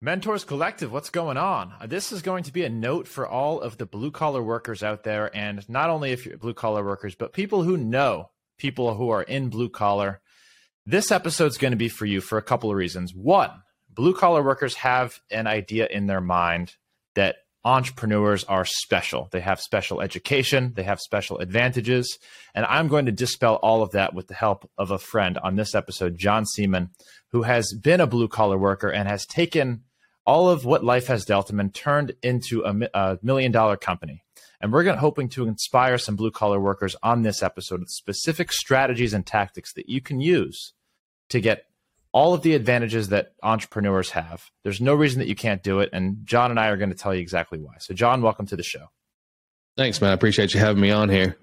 Mentors Collective, what's going on? Uh, this is going to be a note for all of the blue collar workers out there, and not only if you're blue collar workers, but people who know people who are in blue collar. This episode is going to be for you for a couple of reasons. One, blue collar workers have an idea in their mind that entrepreneurs are special. They have special education, they have special advantages. And I'm going to dispel all of that with the help of a friend on this episode, John Seaman, who has been a blue collar worker and has taken all of what life has dealt him and turned into a, a million dollar company. And we're gonna, hoping to inspire some blue collar workers on this episode with specific strategies and tactics that you can use to get all of the advantages that entrepreneurs have. There's no reason that you can't do it. And John and I are going to tell you exactly why. So, John, welcome to the show. Thanks, man. I appreciate you having me on here.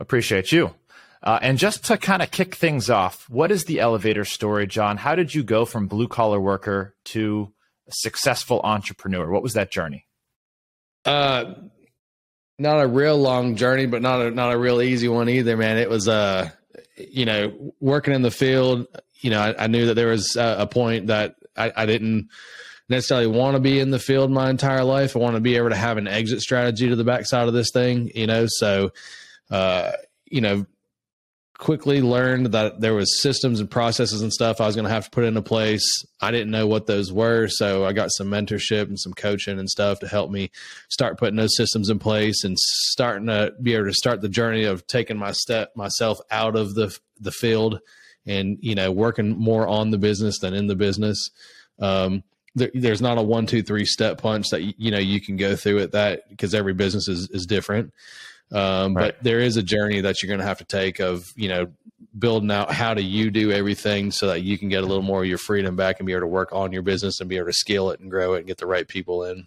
Appreciate you. Uh, and just to kind of kick things off, what is the elevator story, John? How did you go from blue collar worker to a successful entrepreneur? What was that journey? Uh, not a real long journey, but not a not a real easy one either, man. It was uh, you know, working in the field. You know, I, I knew that there was a, a point that I, I didn't necessarily want to be in the field my entire life. I want to be able to have an exit strategy to the backside of this thing, you know. So, uh, you know, quickly learned that there was systems and processes and stuff I was going to have to put into place. I didn't know what those were, so I got some mentorship and some coaching and stuff to help me start putting those systems in place and starting to be able to start the journey of taking my step myself out of the the field and you know working more on the business than in the business. Um, there, there's not a one two three step punch that you know you can go through at that because every business is is different. Um, right. But there is a journey that you're going to have to take of, you know, building out how do you do everything so that you can get a little more of your freedom back and be able to work on your business and be able to scale it and grow it and get the right people in.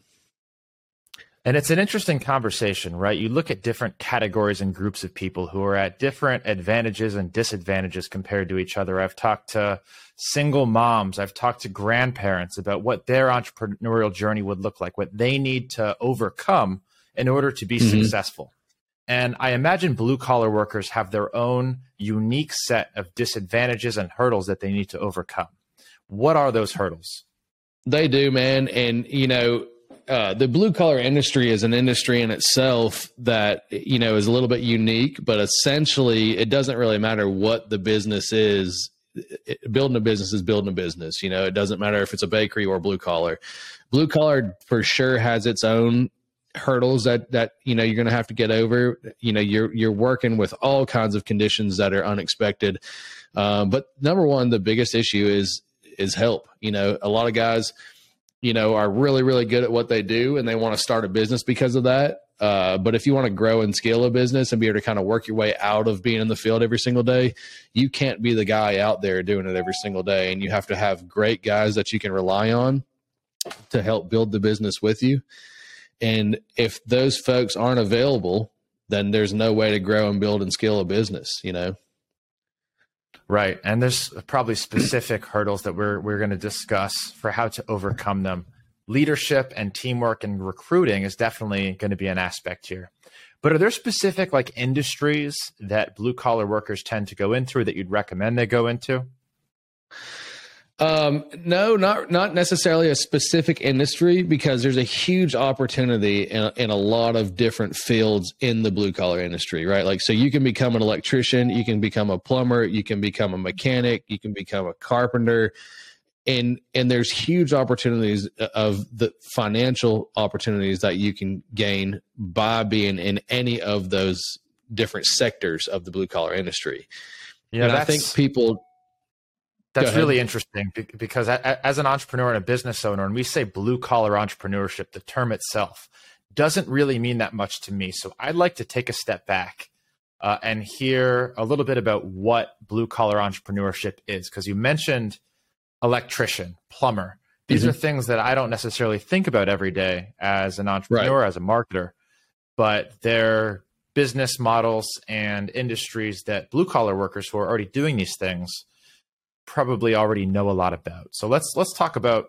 And it's an interesting conversation, right? You look at different categories and groups of people who are at different advantages and disadvantages compared to each other. I've talked to single moms, I've talked to grandparents about what their entrepreneurial journey would look like, what they need to overcome in order to be mm-hmm. successful. And I imagine blue collar workers have their own unique set of disadvantages and hurdles that they need to overcome. What are those hurdles? They do, man. And, you know, uh, the blue collar industry is an industry in itself that, you know, is a little bit unique, but essentially it doesn't really matter what the business is. It, building a business is building a business. You know, it doesn't matter if it's a bakery or blue collar. Blue collar for sure has its own hurdles that that you know you're going to have to get over you know you're you're working with all kinds of conditions that are unexpected um, but number one the biggest issue is is help you know a lot of guys you know are really really good at what they do and they want to start a business because of that uh, but if you want to grow and scale a business and be able to kind of work your way out of being in the field every single day, you can't be the guy out there doing it every single day. And you have to have great guys that you can rely on to help build the business with you. And if those folks aren't available, then there's no way to grow and build and scale a business, you know? Right. And there's probably specific hurdles that we're we're going to discuss for how to overcome them. Leadership and teamwork and recruiting is definitely going to be an aspect here. But are there specific like industries that blue collar workers tend to go into that you'd recommend they go into? Um, no, not not necessarily a specific industry because there's a huge opportunity in, in a lot of different fields in the blue collar industry, right? Like, so you can become an electrician, you can become a plumber, you can become a mechanic, you can become a carpenter, and and there's huge opportunities of the financial opportunities that you can gain by being in any of those different sectors of the blue collar industry. Yeah, I think people that's really interesting because as an entrepreneur and a business owner, and we say blue collar entrepreneurship, the term itself doesn't really mean that much to me. So I'd like to take a step back uh, and hear a little bit about what blue collar entrepreneurship is. Because you mentioned electrician, plumber. These mm-hmm. are things that I don't necessarily think about every day as an entrepreneur, right. as a marketer, but they're business models and industries that blue collar workers who are already doing these things probably already know a lot about. So let's let's talk about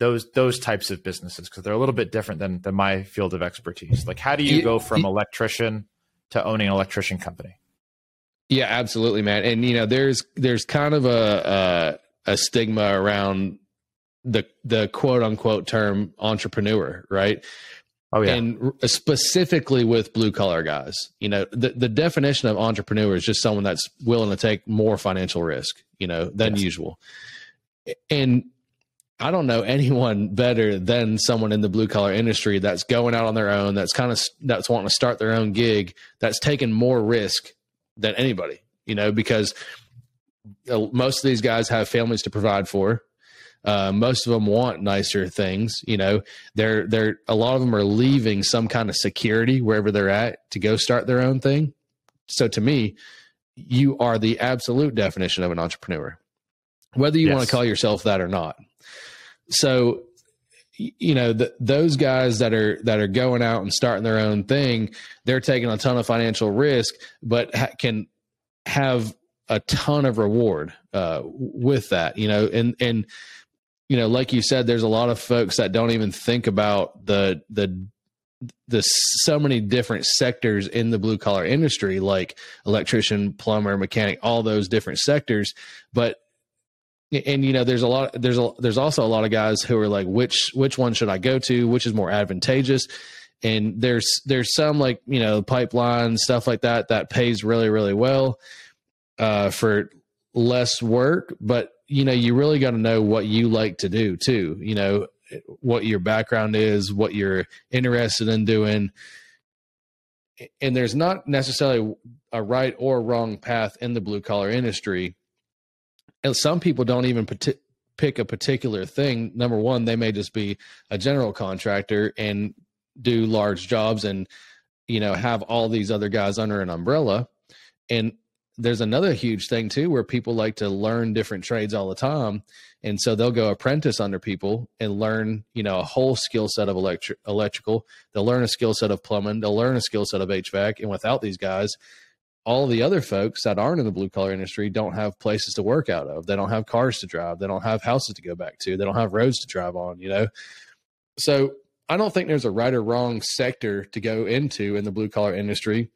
those those types of businesses because they're a little bit different than than my field of expertise. Like how do you go from electrician to owning an electrician company? Yeah, absolutely, man. And you know, there's there's kind of a a, a stigma around the the quote unquote term entrepreneur, right? Oh yeah. And specifically with blue collar guys, you know, the, the definition of entrepreneur is just someone that's willing to take more financial risk, you know, than yes. usual. And I don't know anyone better than someone in the blue collar industry that's going out on their own, that's kind of that's wanting to start their own gig, that's taking more risk than anybody, you know, because most of these guys have families to provide for. Uh, most of them want nicer things. You know, they're they're a lot of them are leaving some kind of security wherever they're at to go start their own thing. So to me, you are the absolute definition of an entrepreneur, whether you yes. want to call yourself that or not. So you know the, those guys that are that are going out and starting their own thing they're taking a ton of financial risk but ha- can have a ton of reward uh, with that you know and and you know, like you said, there's a lot of folks that don't even think about the the the so many different sectors in the blue collar industry, like electrician, plumber, mechanic, all those different sectors. But and you know, there's a lot. There's a there's also a lot of guys who are like, which which one should I go to? Which is more advantageous? And there's there's some like you know pipeline stuff like that that pays really really well uh, for less work, but you know, you really got to know what you like to do too. You know, what your background is, what you're interested in doing. And there's not necessarily a right or wrong path in the blue collar industry. And some people don't even pick a particular thing. Number one, they may just be a general contractor and do large jobs and, you know, have all these other guys under an umbrella. And there's another huge thing too where people like to learn different trades all the time. And so they'll go apprentice under people and learn you know a whole skill set of electri- electrical. They'll learn a skill set of plumbing. They'll learn a skill set of hvac. And without these guys all the other folks that aren't in the blue collar industry don't have places to work out of. They don't have cars to drive. They don't have houses to go back to. They don't have roads to drive on you know? So i don't think there's a right or wrong sector to go into in the blue collar industry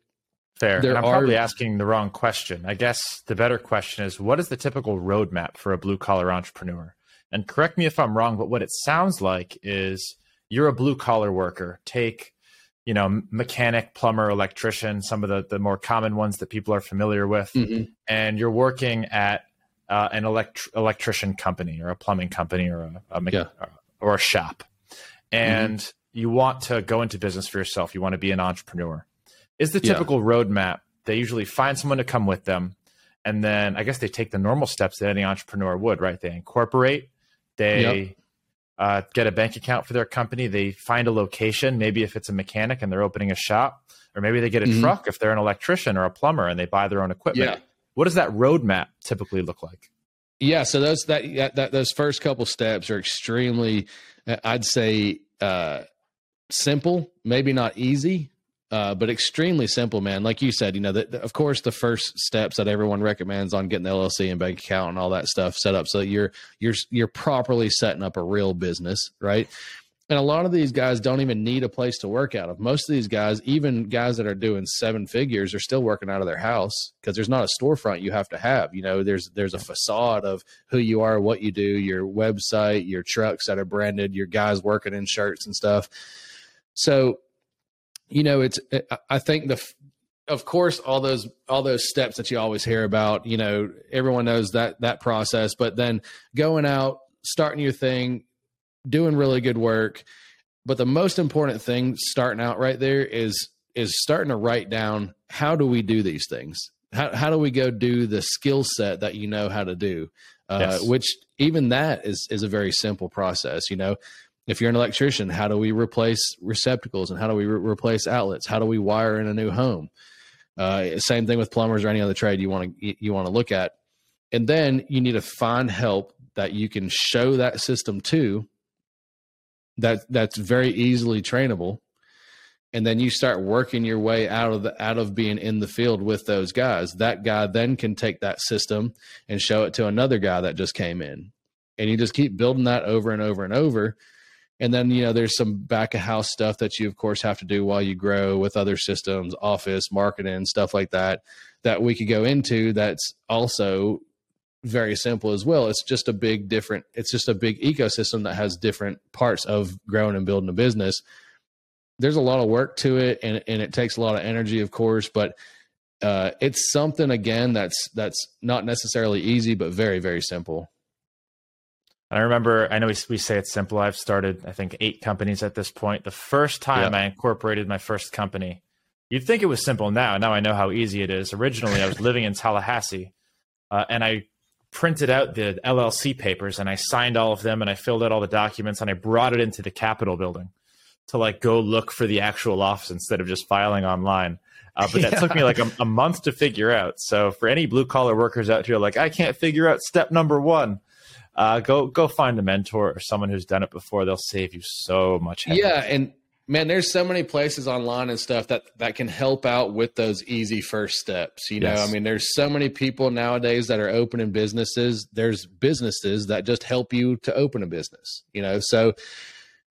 Fair. There I'm are, probably asking the wrong question. I guess the better question is what is the typical roadmap for a blue collar entrepreneur? And correct me if I'm wrong, but what it sounds like is you're a blue collar worker. Take, you know, mechanic, plumber, electrician, some of the, the more common ones that people are familiar with, mm-hmm. and you're working at uh, an elect- electrician company or a plumbing company or a, a yeah. or a shop, and mm-hmm. you want to go into business for yourself. You want to be an entrepreneur is the typical yeah. roadmap. They usually find someone to come with them. And then I guess they take the normal steps that any entrepreneur would, right? They incorporate, they yep. uh, get a bank account for their company, they find a location, maybe if it's a mechanic and they're opening a shop, or maybe they get a mm-hmm. truck if they're an electrician or a plumber and they buy their own equipment. Yeah. What does that roadmap typically look like? Yeah, so those that, that those first couple steps are extremely, I'd say, uh, simple, maybe not easy, uh, but extremely simple, man. Like you said, you know, that of course the first steps that everyone recommends on getting the LLC and bank account and all that stuff set up so that you're you're you're properly setting up a real business, right? And a lot of these guys don't even need a place to work out of. Most of these guys, even guys that are doing seven figures, are still working out of their house because there's not a storefront you have to have. You know, there's there's a facade of who you are, what you do, your website, your trucks that are branded, your guys working in shirts and stuff. So you know, it's I think the of course all those all those steps that you always hear about, you know, everyone knows that that process, but then going out, starting your thing, doing really good work, but the most important thing starting out right there is is starting to write down how do we do these things? How how do we go do the skill set that you know how to do? Uh, yes. which even that is is a very simple process, you know if you're an electrician, how do we replace receptacles and how do we re- replace outlets? How do we wire in a new home? Uh, same thing with plumbers or any other trade you want to you want to look at. And then you need to find help that you can show that system to. That that's very easily trainable, and then you start working your way out of the out of being in the field with those guys. That guy then can take that system and show it to another guy that just came in, and you just keep building that over and over and over and then, you know, there's some back of house stuff that you, of course, have to do while you grow with other systems, office, marketing, stuff like that, that we could go into that's also very simple as well. It's just a big different. It's just a big ecosystem that has different parts of growing and building a business. There's a lot of work to it, and and it takes a lot of energy, of course, but uh, it's something again that's that's not necessarily easy, but very very simple. And I remember, I know we, we say it's simple. I've started, I think, eight companies at this point. The first time I incorporated my first company, you'd think it was simple now. Now I know how easy it is. Originally, I was living in Tallahassee uh, and I printed out the LLC papers and I signed all of them and I filled out all the documents and I brought it into the Capitol building to like go look for the actual office instead of just filing online. Uh, but that yeah. took me like a, a, month to figure out. So for any blue collar workers out here, like I can't figure out step number one, uh, go go find a mentor or someone who's done it before. They'll save you so much. Headache. Yeah, and man, there's so many places online and stuff that that can help out with those easy first steps. You know. I mean, there's so many people nowadays that are opening businesses. There's businesses that just help you to open a business. You know, so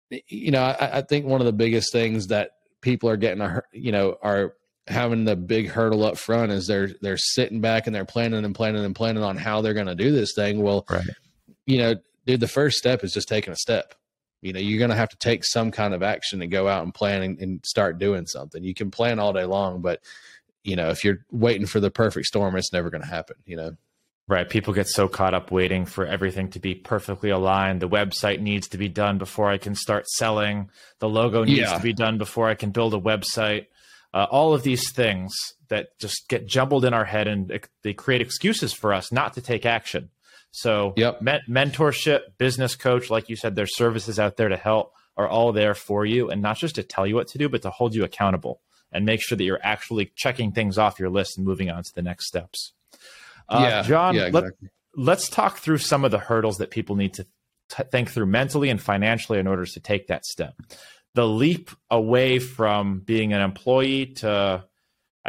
you know, I, I think one of the biggest things that people are getting, a, you know, are having the big hurdle up front is they're they're sitting back and they're planning and planning and planning on how they're going to do this thing. Well, right you know, dude, the first step is just taking a step. You know, you're going to have to take some kind of action and go out and plan and, and start doing something. You can plan all day long, but you know, if you're waiting for the perfect storm, it's never going to happen. You know. Right. People get so caught up waiting for everything to be perfectly aligned. The website needs to be done before I can start selling. The logo needs yeah. to be done before I can build a website. Uh, all of these things that just get jumbled in our head and they create excuses for us not to take action. So, yep. Me- mentorship, business coach, like you said, there's services out there to help are all there for you and not just to tell you what to do, but to hold you accountable and make sure that you're actually checking things off your list and moving on to the next steps. Uh, yeah, John, yeah, exactly. let, us talk through some of the hurdles that people need to t- think through mentally and financially in order to take that step. The leap away from being an employee to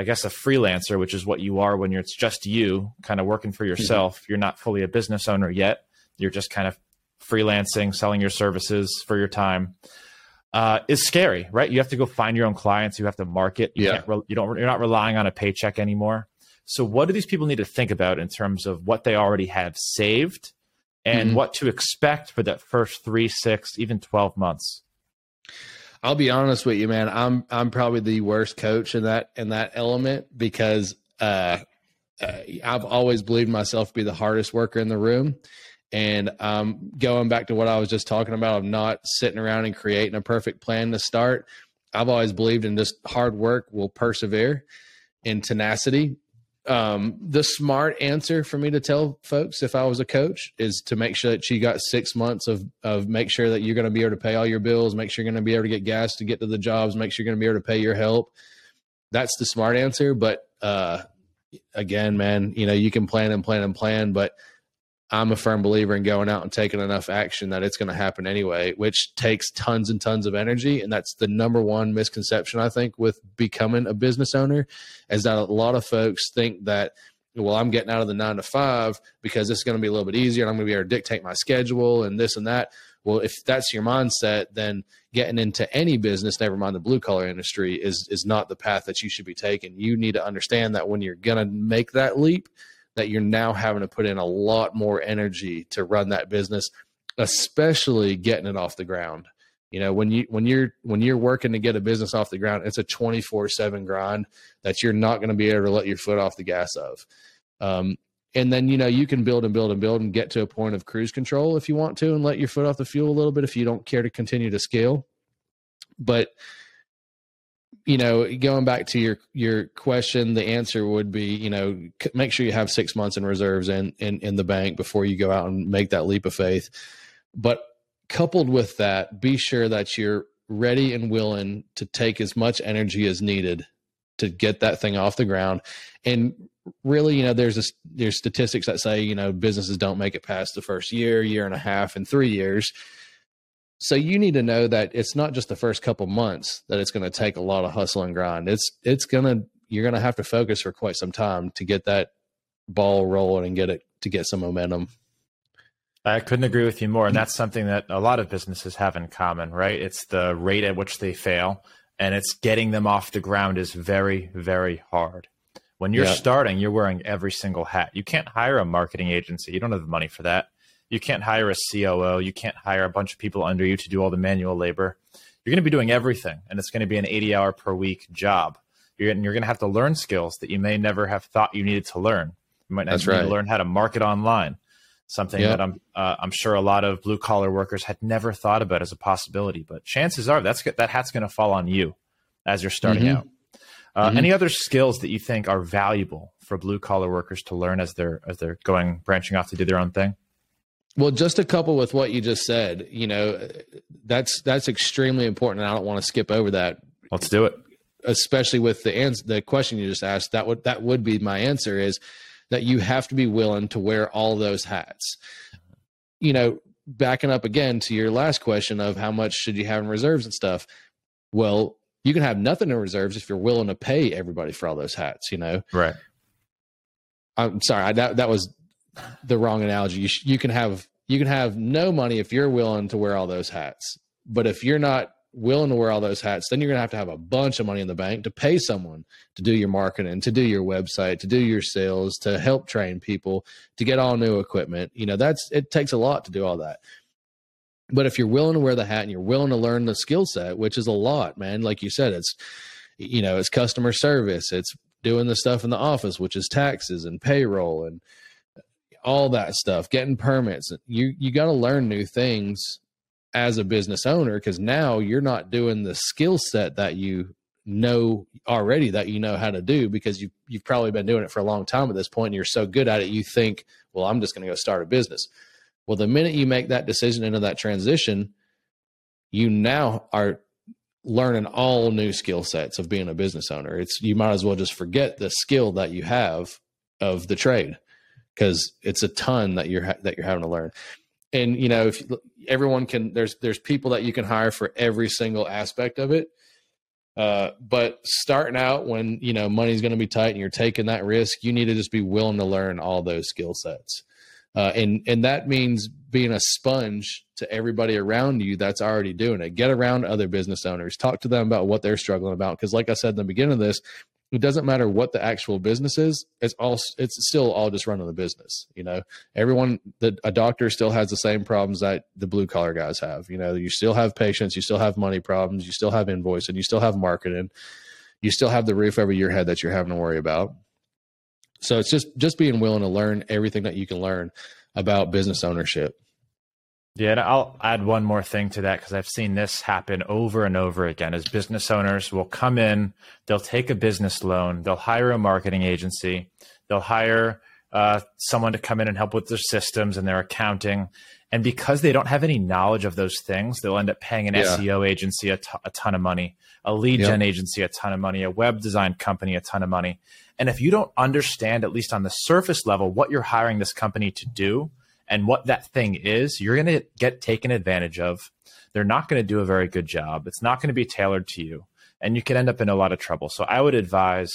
I guess, a freelancer, which is what you are when you're, it's just you kind of working for yourself. Mm-hmm. You're not fully a business owner yet. You're just kind of freelancing, selling your services for your time. Uh, is scary, right? You have to go find your own clients. You have to market. You yeah. Re- you don't. You're not relying on a paycheck anymore. So, what do these people need to think about in terms of what they already have saved and mm-hmm. what to expect for that first three, six, even twelve months? I'll be honest with you, man. I'm I'm probably the worst coach in that in that element because uh, uh, I've always believed myself to be the hardest worker in the room. And um, going back to what I was just talking about of not sitting around and creating a perfect plan to start, I've always believed in just hard work will persevere and tenacity um, the smart answer for me to tell folks if I was a coach is to make sure that you got six months of of make sure that you're going to be able to pay all your bills, make sure you're going to be able to get gas to get to the jobs, make sure you're going to be able to pay your help. That's the smart answer. But uh, again, man, you know you can plan and plan and plan, but I'm a firm believer in going out and taking enough action that it's going to happen anyway, which takes tons and tons of energy. And that's the number one misconception, I think, with becoming a business owner is that a lot of folks think that, well, I'm getting out of the nine to five because is going to be a little bit easier and I'm going to be able to dictate my schedule and this and that. Well, if that's your mindset, then getting into any business, never mind the blue collar industry, is is not the path that you should be taking. You need to understand that when you're going to make that leap, that you're now having to put in a lot more energy to run that business, especially getting it off the ground. You know, when you when you're when you're working to get a business off the ground, it's a 24/7 grind that you're not going to be able to let your foot off the gas of. Um, and then you know you can build and build and build and get to a point of cruise control if you want to and let your foot off the fuel a little bit if you don't care to continue to scale but you know, going back to your your question, the answer would be, you know, make sure you have six months in reserves in in, in the bank before you go out and make that leap of faith. But coupled with that, be sure that you're ready and willing to take as much energy as needed to get that thing off the ground. And really, you know, there's a, there's statistics that say, you know, businesses don't make it past the first year, year and a half, and three years. So you need to know that it's not just the first couple months that it's going to take a lot of hustle and grind. It's it's going to you're going to have to focus for quite some time to get that ball rolling and get it to get some momentum. I couldn't agree with you more. And mm. that's something that a lot of businesses have in common, right? It's the rate at which they fail and it's getting them off the ground is very, very hard. When you're Yeah. starting, you're wearing every single hat. You can't hire a marketing agency. You don't have the money for that. You can't hire a COO. You can't hire a bunch of people under you to do all the manual labor. You're going to be doing everything, and it's going to be an 80 hour per week job. You're, and you're going to have to learn skills that you may never have thought you needed to learn. You might need right. to learn how to market online, something that I'm uh, I'm sure a lot of blue collar workers had never thought about as a possibility. But chances are that's that hat's going to fall on you as you're starting Mhm. out. Uh, Mhm. Any other skills that you think are valuable for blue collar workers to learn as they're as they're going branching off to do their own thing? Well, just a couple with what you just said. You know, that's that's extremely important, and I don't want to skip over that. Let's do it. especially with the answer, the question you just asked, that would that would be my answer is that you have to be willing to wear all those hats. You know, backing up again to your last question of how much should you have in reserves and stuff. Well, you can have nothing in reserves if you're willing to pay everybody for all those hats. You know, Right. I'm sorry, I, that that was the wrong analogy. You, sh- you can have you can have no money if you're willing to wear all those hats, but if you're not willing to wear all those hats, then you're gonna have to have a bunch of money in the bank to pay someone to do your marketing, to do your website, to do your sales, to help train people, to get all new equipment. You know, that's it takes a lot to do all that. But if you're willing to wear the hat and you're willing to learn the skill set, which is a lot, man, like you said, it's you know, it's customer service, it's doing the stuff in the office, which is taxes and payroll and all that stuff, getting permits. You you got to learn new things as a business owner because now you're not doing the skill set that you know already that you know how to do because you you've probably been doing it for a long time at this point and you're so good at it you think, well, I'm just going to go start a business. Well, the minute you make that decision into that transition, you now are learning all new skill sets of being a business owner. It's you might as well just forget the skill that you have of the trade because it's a ton that you're ha- that you're having to learn. And you know, if everyone can, there's there's people that you can hire for every single aspect of it. Uh, but starting out when you know money's going to be tight and you're taking that risk, you need to just be willing to learn all those skill sets. Uh, and and that means being a sponge to everybody around you that's already doing it. Get around other business owners, talk to them about what they're struggling about. Because, like I said in the beginning of this, it doesn't matter what the actual business is. It's all it's still all just running the business. You know, everyone the a doctor still has the same problems that the blue collar guys have. You know, you still have patients, you still have money problems, you still have invoicing, you still have marketing, you still have the roof over your head that you're having to worry about. So it's just just being willing to learn everything that you can learn about business ownership. Yeah, and I'll add one more thing to that because I've seen this happen over and over again. As business owners will come in, they'll take a business loan, they'll hire a marketing agency, they'll hire uh, someone to come in and help with their systems and their accounting. And because they don't have any knowledge of those things, they'll end up paying an Yeah. SEO agency a ton of money, a lead Yep. gen agency a ton of money, a web design company a ton of money. And if you don't understand, at least on the surface level, what you're hiring this company to do, and what that thing is, you're going to get taken advantage of. They're not going to do a very good job. It's not going to be tailored to you, and you can end up in a lot of trouble. So I would advise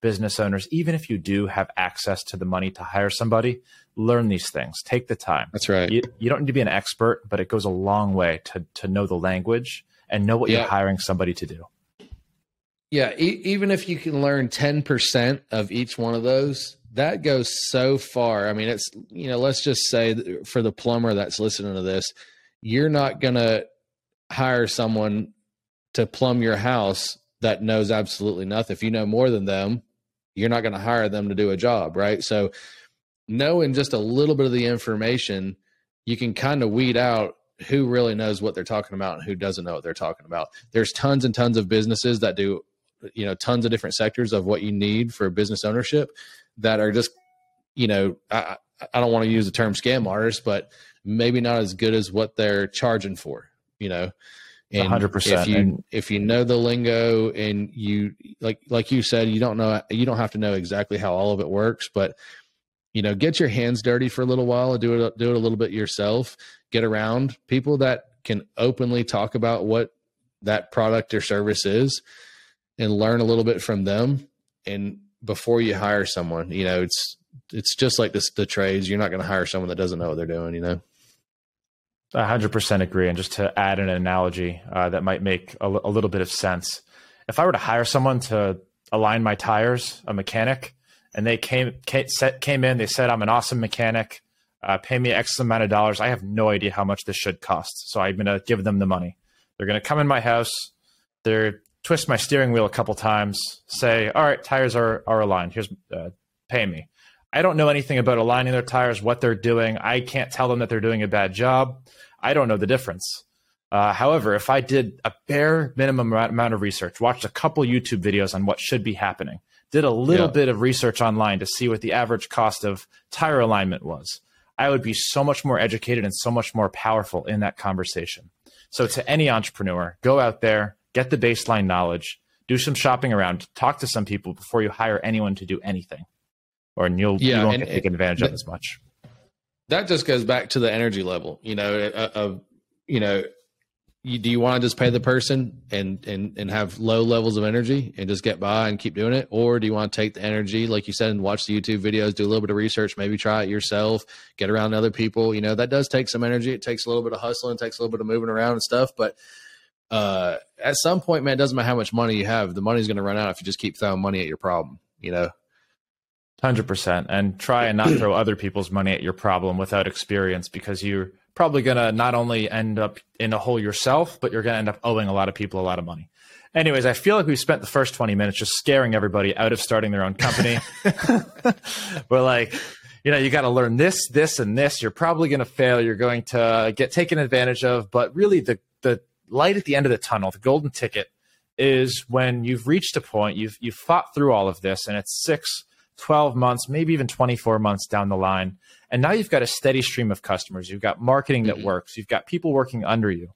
business owners, even if you do have access to the money to hire somebody, learn these things. Take the time. That's right. You, you don't need to be an expert, but it goes a long way to to know the language and know what Yeah. you're hiring somebody to do. Yeah, e- even if you can learn 10% of each one of those, that goes so far. I mean, it's, you know, let's just say for the plumber that's listening to this, you're not to hire someone to plumb your house that knows absolutely nothing. If you know more than them, you're not going to hire them to do a job, right? So, knowing just a little bit of the information, you can kind of weed out who really knows what they're talking about and who doesn't know what they're talking about. There's tons and tons of businesses that do you know tons of different sectors of what you need for business ownership that are just you know I, I don't want to use the term scam artists but maybe not as good as what they're charging for you know and 100%. if you if you know the lingo and you like like you said you don't know you don't have to know exactly how all of it works but you know get your hands dirty for a little while and do it do it a little bit yourself get around people that can openly talk about what that product or service is and learn a little bit from them and before you hire someone you know it's it's just like this the trades you're not going to hire someone that doesn't know what they're doing you know I 100% agree. And just to add an analogy uh, that might make a, a little bit of sense, if I were to hire someone to align my tires, a mechanic, and they came came, came in. They said I'm an awesome mechanic. Uh, pay me X amount of dollars. I have no idea how much this should cost, so I'm going to give them the money. They're going to come in my house. They're twist my steering wheel a couple times. Say, all right, tires are are aligned. Here's uh, pay me. I don't know anything about aligning their tires, what they're doing. I can't tell them that they're doing a bad job. I don't know the difference. Uh, however, if I did a bare minimum amount of research, watched a couple YouTube videos on what should be happening, did a little yeah. bit of research online to see what the average cost of tire alignment was, I would be so much more educated and so much more powerful in that conversation. So, to any entrepreneur, go out there, get the baseline knowledge, do some shopping around, talk to some people before you hire anyone to do anything, or you'll yeah, you won't and, get taken advantage of as much. That just goes back to the energy level, you know, uh, uh, of you know you, do you want to just pay the person and and and have low levels of energy and just get by and keep doing it? Or do you want to take the energy like you said and watch the youtube videos do a little bit of research maybe try it yourself get around other people? You know that does take some energy. It takes a little bit of hustling takes a little bit of moving around and stuff but uh at some point man it doesn't matter how much money you have the money's going to run out if you just keep throwing money at your problem you know 100% and try and not throw other people's money at your problem without experience because you're probably going to not only end up in a hole yourself, but you're going to end up owing a lot of people a lot of money. Anyways, I feel like we spent the first 20 minutes just scaring everybody out of starting their own company. We're like, you know, you got to learn this, this, and this. You're probably going to fail. You're going to get taken advantage of. But really, the the light at the end of the tunnel, the golden ticket, is when you've reached a point, you've you've fought through all of this, and it's six, 12 months, maybe even 24 months down the line, and now you've got a steady stream of customers. You've got marketing that mm-hmm. works. You've got people working under you.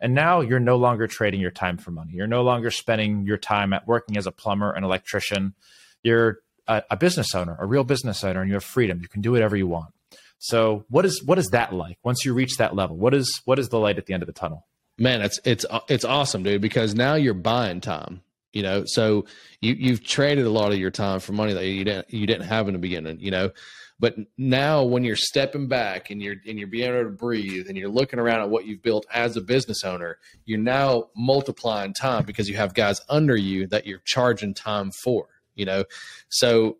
And now you're no longer trading your time for money. You're no longer spending your time at working as a plumber, an electrician. You're a, a business owner, a real business owner, and you have freedom. You can do whatever you want. So what is what is that like once you reach that level? What is what is the light at the end of the tunnel? Man, it's it's it's awesome, dude, because now you're buying time. You know, so you you've traded a lot of your time for money that you didn't you didn't have in the beginning. You know, but now when you're stepping back and you're and you're being able to breathe and you're looking around at what you've built as a business owner, you're now multiplying time because you have guys under you that you're charging time for, you know. So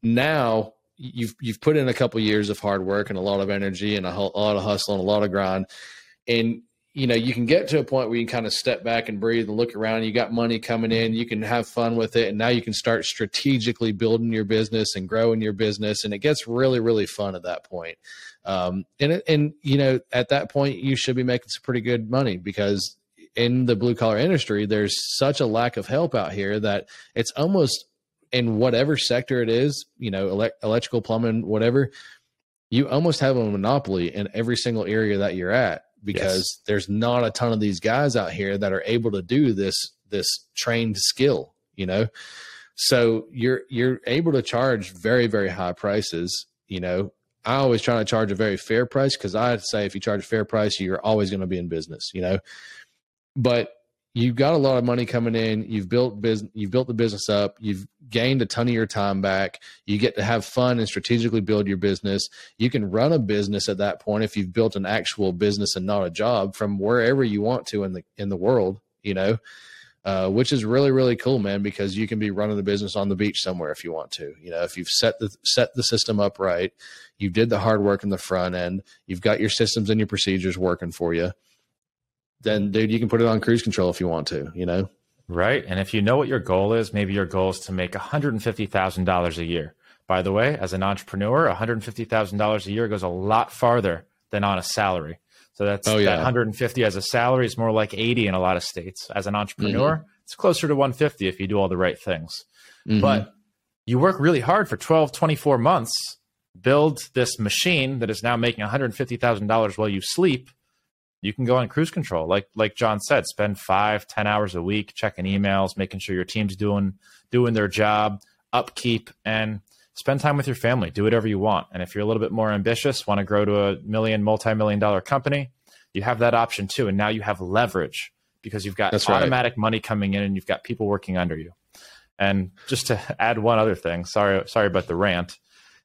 now you've you've put in a couple years of hard work and a lot of energy and a, a lot of hustle and a lot of grind and you know, you can get to a point where you kind of step back and breathe and look around. You got money coming in, you can have fun with it, and now you can start strategically building your business and growing your business, and it gets really, really fun at that point. Um, and and you know, at that point, you should be making some pretty good money because in the blue collar industry, there's such a lack of help out here that it's almost in whatever sector it is, you know, ele- electrical, plumbing, whatever. You almost have a monopoly in every single area that you're at because yes. there's not a ton of these guys out here that are able to do this this trained skill you know? So you're you're able to charge very very high prices you know? I always try to charge a very fair price because i say if you charge a fair price you're always going to be in business you know? But you've got a lot of money coming in. You've built business you've built the business up. You've gained a ton of your time back. You get to have fun and strategically build your business. You can run a business at that point if you've built an actual business and not a job from wherever you want to in the in the world you know? Uh, which is really really cool man because you can be running the business on the beach somewhere if you want to you know? If you've set the set the system up right you did the hard work in the front end you've got your systems and your procedures working for you then dude, you can put it on cruise control if you want to, you know? Right. And if you know what your goal is, maybe your goal is to make $150,000 a year. By the way, as an entrepreneur, $150,000 a year goes a lot farther than on a salary. So that's oh, yeah. that 150 as a salary is more like 80 in a lot of states. As an entrepreneur, mm-hmm. it's closer to 150 if you do all the right things. Mm-hmm. But you work really hard for 12, 24 months, build this machine that is now making $150,000 while you sleep you can go on cruise control. Like like John said, spend five, ten hours a week checking emails, making sure your team's doing doing their job, upkeep, and spend time with your family. Do whatever you want. And if you're a little bit more ambitious, want to grow to a million, multi-million dollar company, you have that option too. And now you have leverage because you've got That's automatic right. money coming in and you've got people working under you. And just to add one other thing, sorry, sorry about the rant.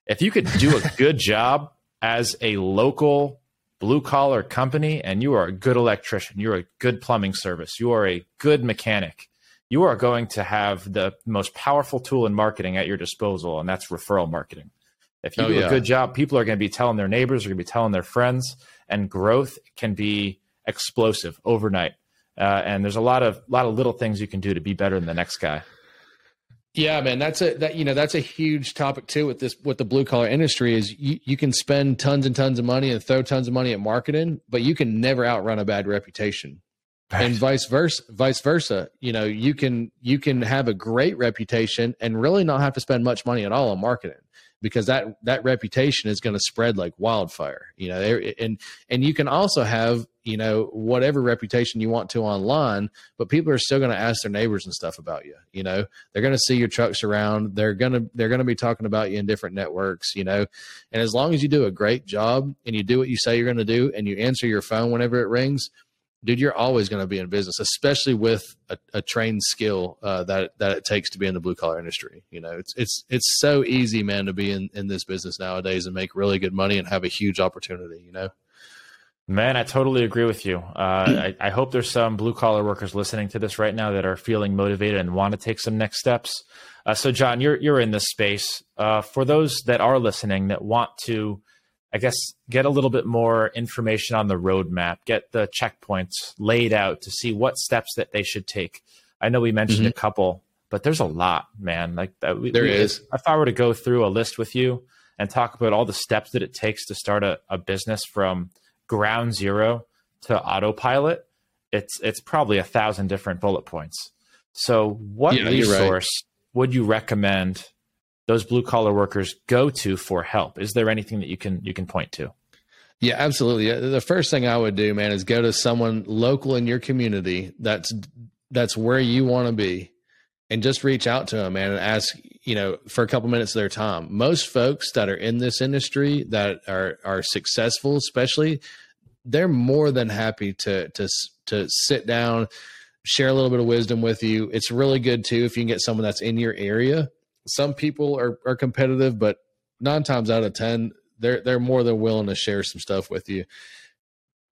If you could do a good job as a local blue collar company and you are a good electrician, you're a good plumbing service, you are a good mechanic, you are going to have the most powerful tool in marketing at your disposal, and that's referral marketing. If you oh, do yeah. a good job, people are going to be telling their neighbors, are going to be telling their friends, and growth can be explosive overnight. Uh, and there's a lot of lot of little things you can do to be better than the next guy. Yeah, man, that's a that you know that's a huge topic too with this with the blue collar industry is you, you can spend tons and tons of money and throw tons of money at marketing, but you can never outrun a bad reputation. Right. And vice versa, vice versa. You know, you can you can have a great reputation and really not have to spend much money at all on marketing because that that reputation is going to spread like wildfire you know and and you can also have you know whatever reputation you want to online but people are still going to ask their neighbors and stuff about you you know? They're going to see your trucks around they're going to they're going to be talking about you in different networks you know? And as long as you do a great job and you do what you say you're going to do and you answer your phone whenever it rings dude, you're always going to be in business, especially with a, a trained skill uh, that that it takes to be in the blue collar industry. You know, it's it's it's so easy, man, to be in in this business nowadays and make really good money and have a huge opportunity. You know. Man, I totally agree with you. Uh, I, I, hope there's some blue collar workers listening to this right now that are feeling motivated and want to take some next steps. Uh, so, John, you're you're in this space. Uh, for those that are listening that want to I guess get a little bit more information on the roadmap, get the checkpoints laid out to see what steps that they should take. I know we mentioned mm-hmm. a couple, but there's a lot, man. Like that, we, there we, is. If I were to go through a list with you and talk about all the steps that it takes to start a, a business from ground zero to autopilot, it's it's probably a thousand different bullet points. So, what yeah, resource right. would you recommend those blue collar workers go to for help? Is there anything that you can you can point to? Yeah, absolutely. Uh, the first thing I would do, man, is go to someone local in your community that's that's where you want to be and just reach out to them, man, and ask, you know, for a couple minutes of their time. Most folks that are in this industry that are are successful, especially, they're more than happy to to to sit down, share a little bit of wisdom with you. It's really good too if you can get someone that's in your area some people are, are competitive, but nine times out of ten, they're they're more than willing to share some stuff with you.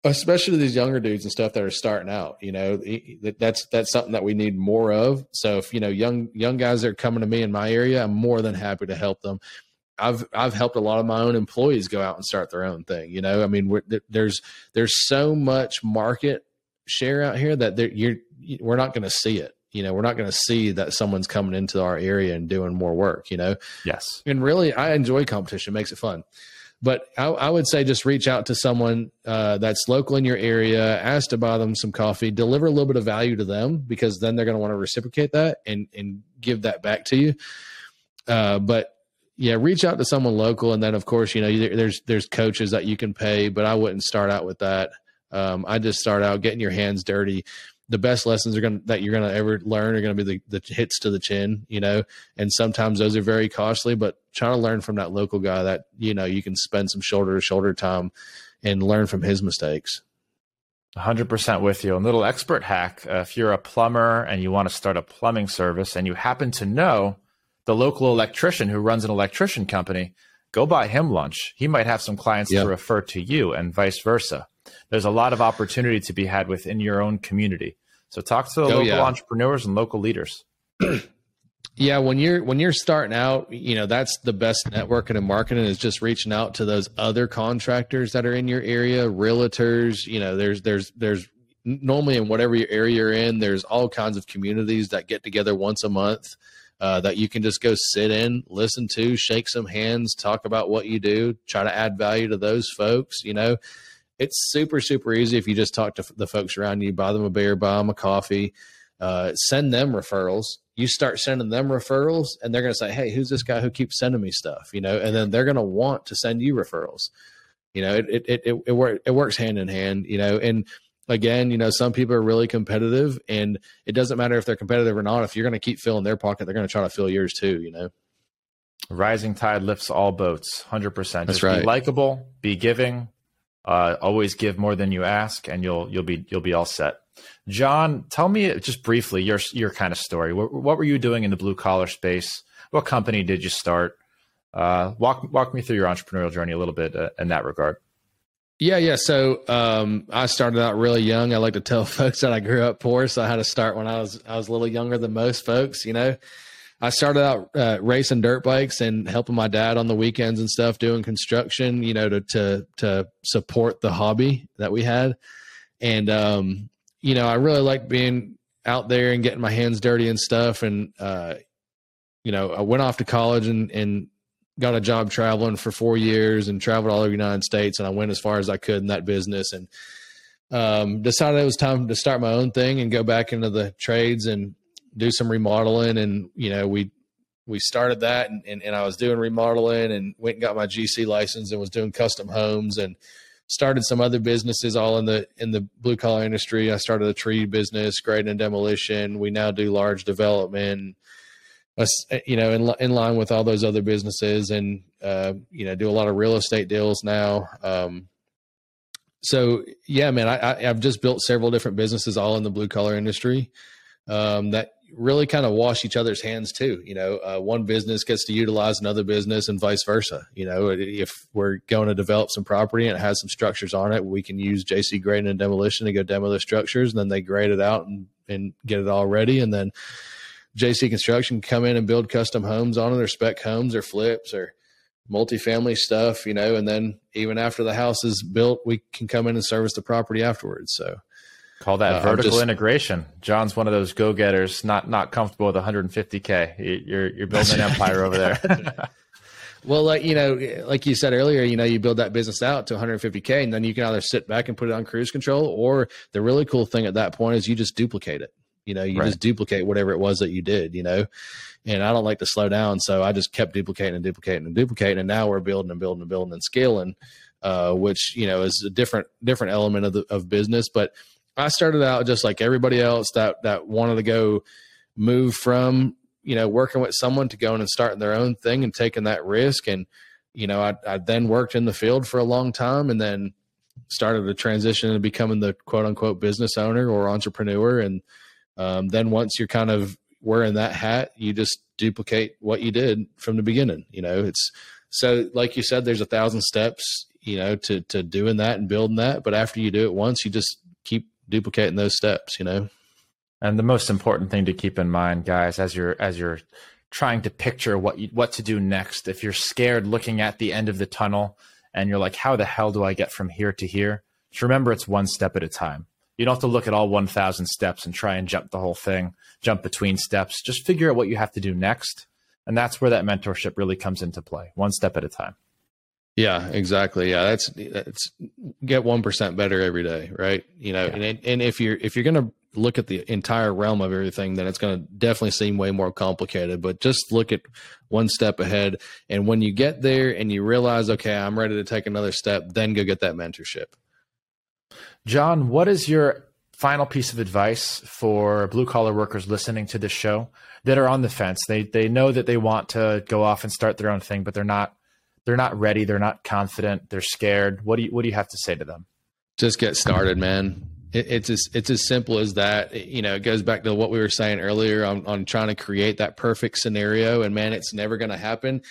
Especially these younger dudes and stuff that are starting out, you know, that's that's something that we need more of. So if you know young young guys that are coming to me in my area, I'm more than happy to help them. I've I've helped a lot of my own employees go out and start their own thing. You know, I mean, there's there's so much market share out here that you're we're not going to see it you know we're not going to see that someone's coming into our area and doing more work you know? Yes. And really i enjoy competition. It makes it fun. But I, I, would say just reach out to someone uh, that's local in your area ask to buy them some coffee deliver a little bit of value to them because then they're going to want to reciprocate that and and give that back to you. Uh, but yeah reach out to someone local and then of course you know there's there's coaches that you can pay but i wouldn't start out with that. Um, i just start out getting your hands dirty the best lessons are going that you're going to ever learn are going to be the, the hits to the chin, you know, and sometimes those are very costly, but trying to learn from that local guy that, you know, you can spend some shoulder to shoulder time and learn from his mistakes. 100% with you. A little expert hack. Uh, if you're a plumber and you want to start a plumbing service and you happen to know the local electrician who runs an electrician company, go buy him lunch. He might have some clients yep. to refer to you and vice versa. There's a lot of opportunity to be had within your own community. So talk to the oh, local yeah. entrepreneurs and local leaders. yeah, when you're when you're starting out, you know, that's the best networking and marketing is just reaching out to those other contractors that are in your area, realtors, you know, there's there's there's normally in whatever area you're in, there's all kinds of communities that get together once a month. Uh, that you can just go sit in, listen to, shake some hands, talk about what you do, try to add value to those folks. You know, it's super super easy if you just talk to the folks around you buy them a beer buy them a coffee uh, send them referrals. You start sending them referrals and they're going to say hey who's this guy who keeps sending me stuff? You know and then they're going to want to send you referrals. You know it it it it, it, work, it works hand in hand you know and again you know some people are really competitive and it doesn't matter if they're competitive or not if you're going to keep filling their pocket they're going to try to fill yours too you know? Rising tide lifts all boats 100% that's Just right. be likable be giving uh, always give more than you ask, and you'll you'll be you'll be all set. John, tell me just briefly your your kind of story. What, what were you doing in the blue collar space? What company did you start? Uh, walk walk me through your entrepreneurial journey a little bit uh, in that regard. Yeah, yeah. So um, I started out really young. I like to tell folks that I grew up poor, so I had to start when I was I was a little younger than most folks. You know, I started out uh, racing dirt bikes and helping my dad on the weekends and stuff, doing construction. You know, to to to support the hobby that we had, and um, you know, I really liked being out there and getting my hands dirty and stuff. And uh, you know, I went off to college and and got a job traveling for four years and traveled all over the United States. And I went as far as I could in that business and um, decided it was time to start my own thing and go back into the trades and do some remodeling. And, you know, we, we started that and, and, and I was doing remodeling and went and got my GC license and was doing custom homes and started some other businesses all in the, in the blue collar industry. I started a tree business, grading and demolition. We now do large development you know, in, in line with all those other businesses and, uh, you know, do a lot of real estate deals now. Um, so yeah, man, I, I, have just built several different businesses all in the blue collar industry, um, that really kind of wash each other's hands too. You know, uh, one business gets to utilize another business and vice versa. You know, if we're going to develop some property and it has some structures on it, we can use JC grading and demolition to go demo the structures and then they grade it out and, and get it all ready. And then, JC Construction come in and build custom homes on it, or spec homes, or flips, or multifamily stuff, you know. And then even after the house is built, we can come in and service the property afterwards. So call that uh, vertical just, integration. John's one of those go getters, not not comfortable with 150k. You're you're building an empire over there. well, like you know, like you said earlier, you know, you build that business out to 150k, and then you can either sit back and put it on cruise control, or the really cool thing at that point is you just duplicate it. You know, you right. just duplicate whatever it was that you did, you know. And I don't like to slow down, so I just kept duplicating and duplicating and duplicating, and now we're building and building and building and scaling, uh, which you know is a different different element of the of business. But I started out just like everybody else that that wanted to go move from you know working with someone to going and starting their own thing and taking that risk. And you know, I, I then worked in the field for a long time, and then started to transition into becoming the quote unquote business owner or entrepreneur and um, then once you're kind of wearing that hat, you just duplicate what you did from the beginning. You know, it's so like you said, there's a thousand steps, you know, to to doing that and building that. But after you do it once, you just keep duplicating those steps, you know. And the most important thing to keep in mind, guys, as you're as you're trying to picture what you, what to do next, if you're scared looking at the end of the tunnel and you're like, how the hell do I get from here to here? Just remember, it's one step at a time. You don't have to look at all 1,000 steps and try and jump the whole thing, jump between steps. Just figure out what you have to do next. And that's where that mentorship really comes into play, one step at a time. Yeah, exactly. Yeah, that's that's get one percent better every day, right? You know, yeah. and and if you're if you're gonna look at the entire realm of everything, then it's gonna definitely seem way more complicated. But just look at one step ahead, and when you get there and you realize, okay, I'm ready to take another step, then go get that mentorship. John, what is your final piece of advice for blue collar workers listening to this show that are on the fence? They they know that they want to go off and start their own thing, but they're not they're not ready, they're not confident, they're scared. What do you what do you have to say to them? Just get started, man. It, it's as it's as simple as that. You know, it goes back to what we were saying earlier on, on trying to create that perfect scenario, and man, it's never going to happen.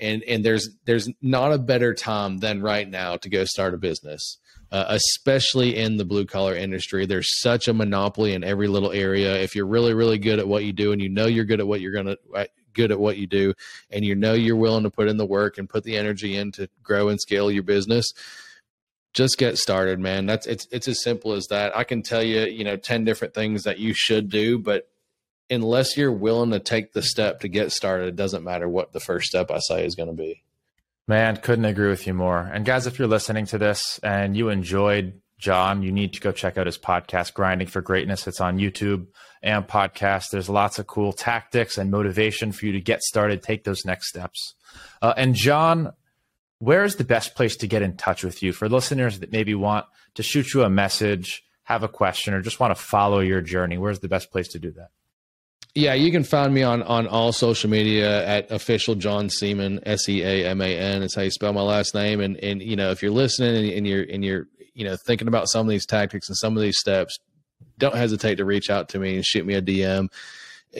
And and there's there's not a better time than right now to go start a business uh, especially in the blue collar industry. There's such a monopoly in every little area. If you're really, really good at what you do and you know you're good at what you're going to, good at what you do, and you know you're willing to put in the work and put the energy in to grow and scale your business, just get started, man. That's it's it's as simple as that. I can tell you, you know, 10 different things that you should do, but unless you're willing to take the step to get started, it doesn't matter what the first step I say is going to be. Man, couldn't agree with you more. And guys, if you're listening to this and you enjoyed John, you need to go check out his podcast, Grinding for Greatness. It's on YouTube and podcast. There's lots of cool tactics and motivation for you to get started, take those next steps. Uh, and John, where is the best place to get in touch with you for listeners that maybe want to shoot you a message, have a question, or just want to follow your journey? Where's the best place to do that? Yeah, you can find me on on all social media at official John Seaman S E A M A N. It's how you spell my last name. And and you know if you're listening and, and you're and you're you know thinking about some of these tactics and some of these steps, don't hesitate to reach out to me and shoot me a DM.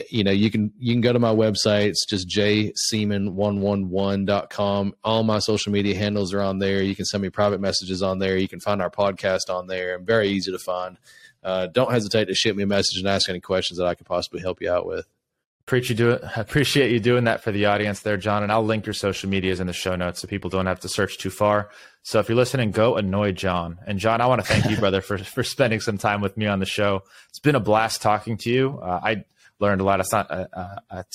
you know, you can you can go to my website. It's just jseaman111.com. All my social media handles are on there. You can send me private messages on there. You can find our podcast on there. I'm very easy to find. Uh, don't hesitate to shoot me a message and ask any questions that I could possibly help you out with. Appreciate you, do it. appreciate you doing that for the audience there, John. And I'll link your social medias in the show notes so people don't have to search too far. So if you're listening, go annoy John. And John, I want to thank you, brother, for for spending some time with me on the show. It's been a blast talking to you. Uh, I learned a lot. It's not a, a, a,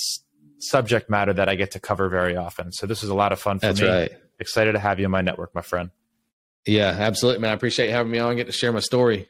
subject matter that I get to cover very often. So this was a lot of fun for That's me. Right. Excited to have you in my network, my friend. Yeah, absolutely, man. I appreciate you having me on. Get to share my story.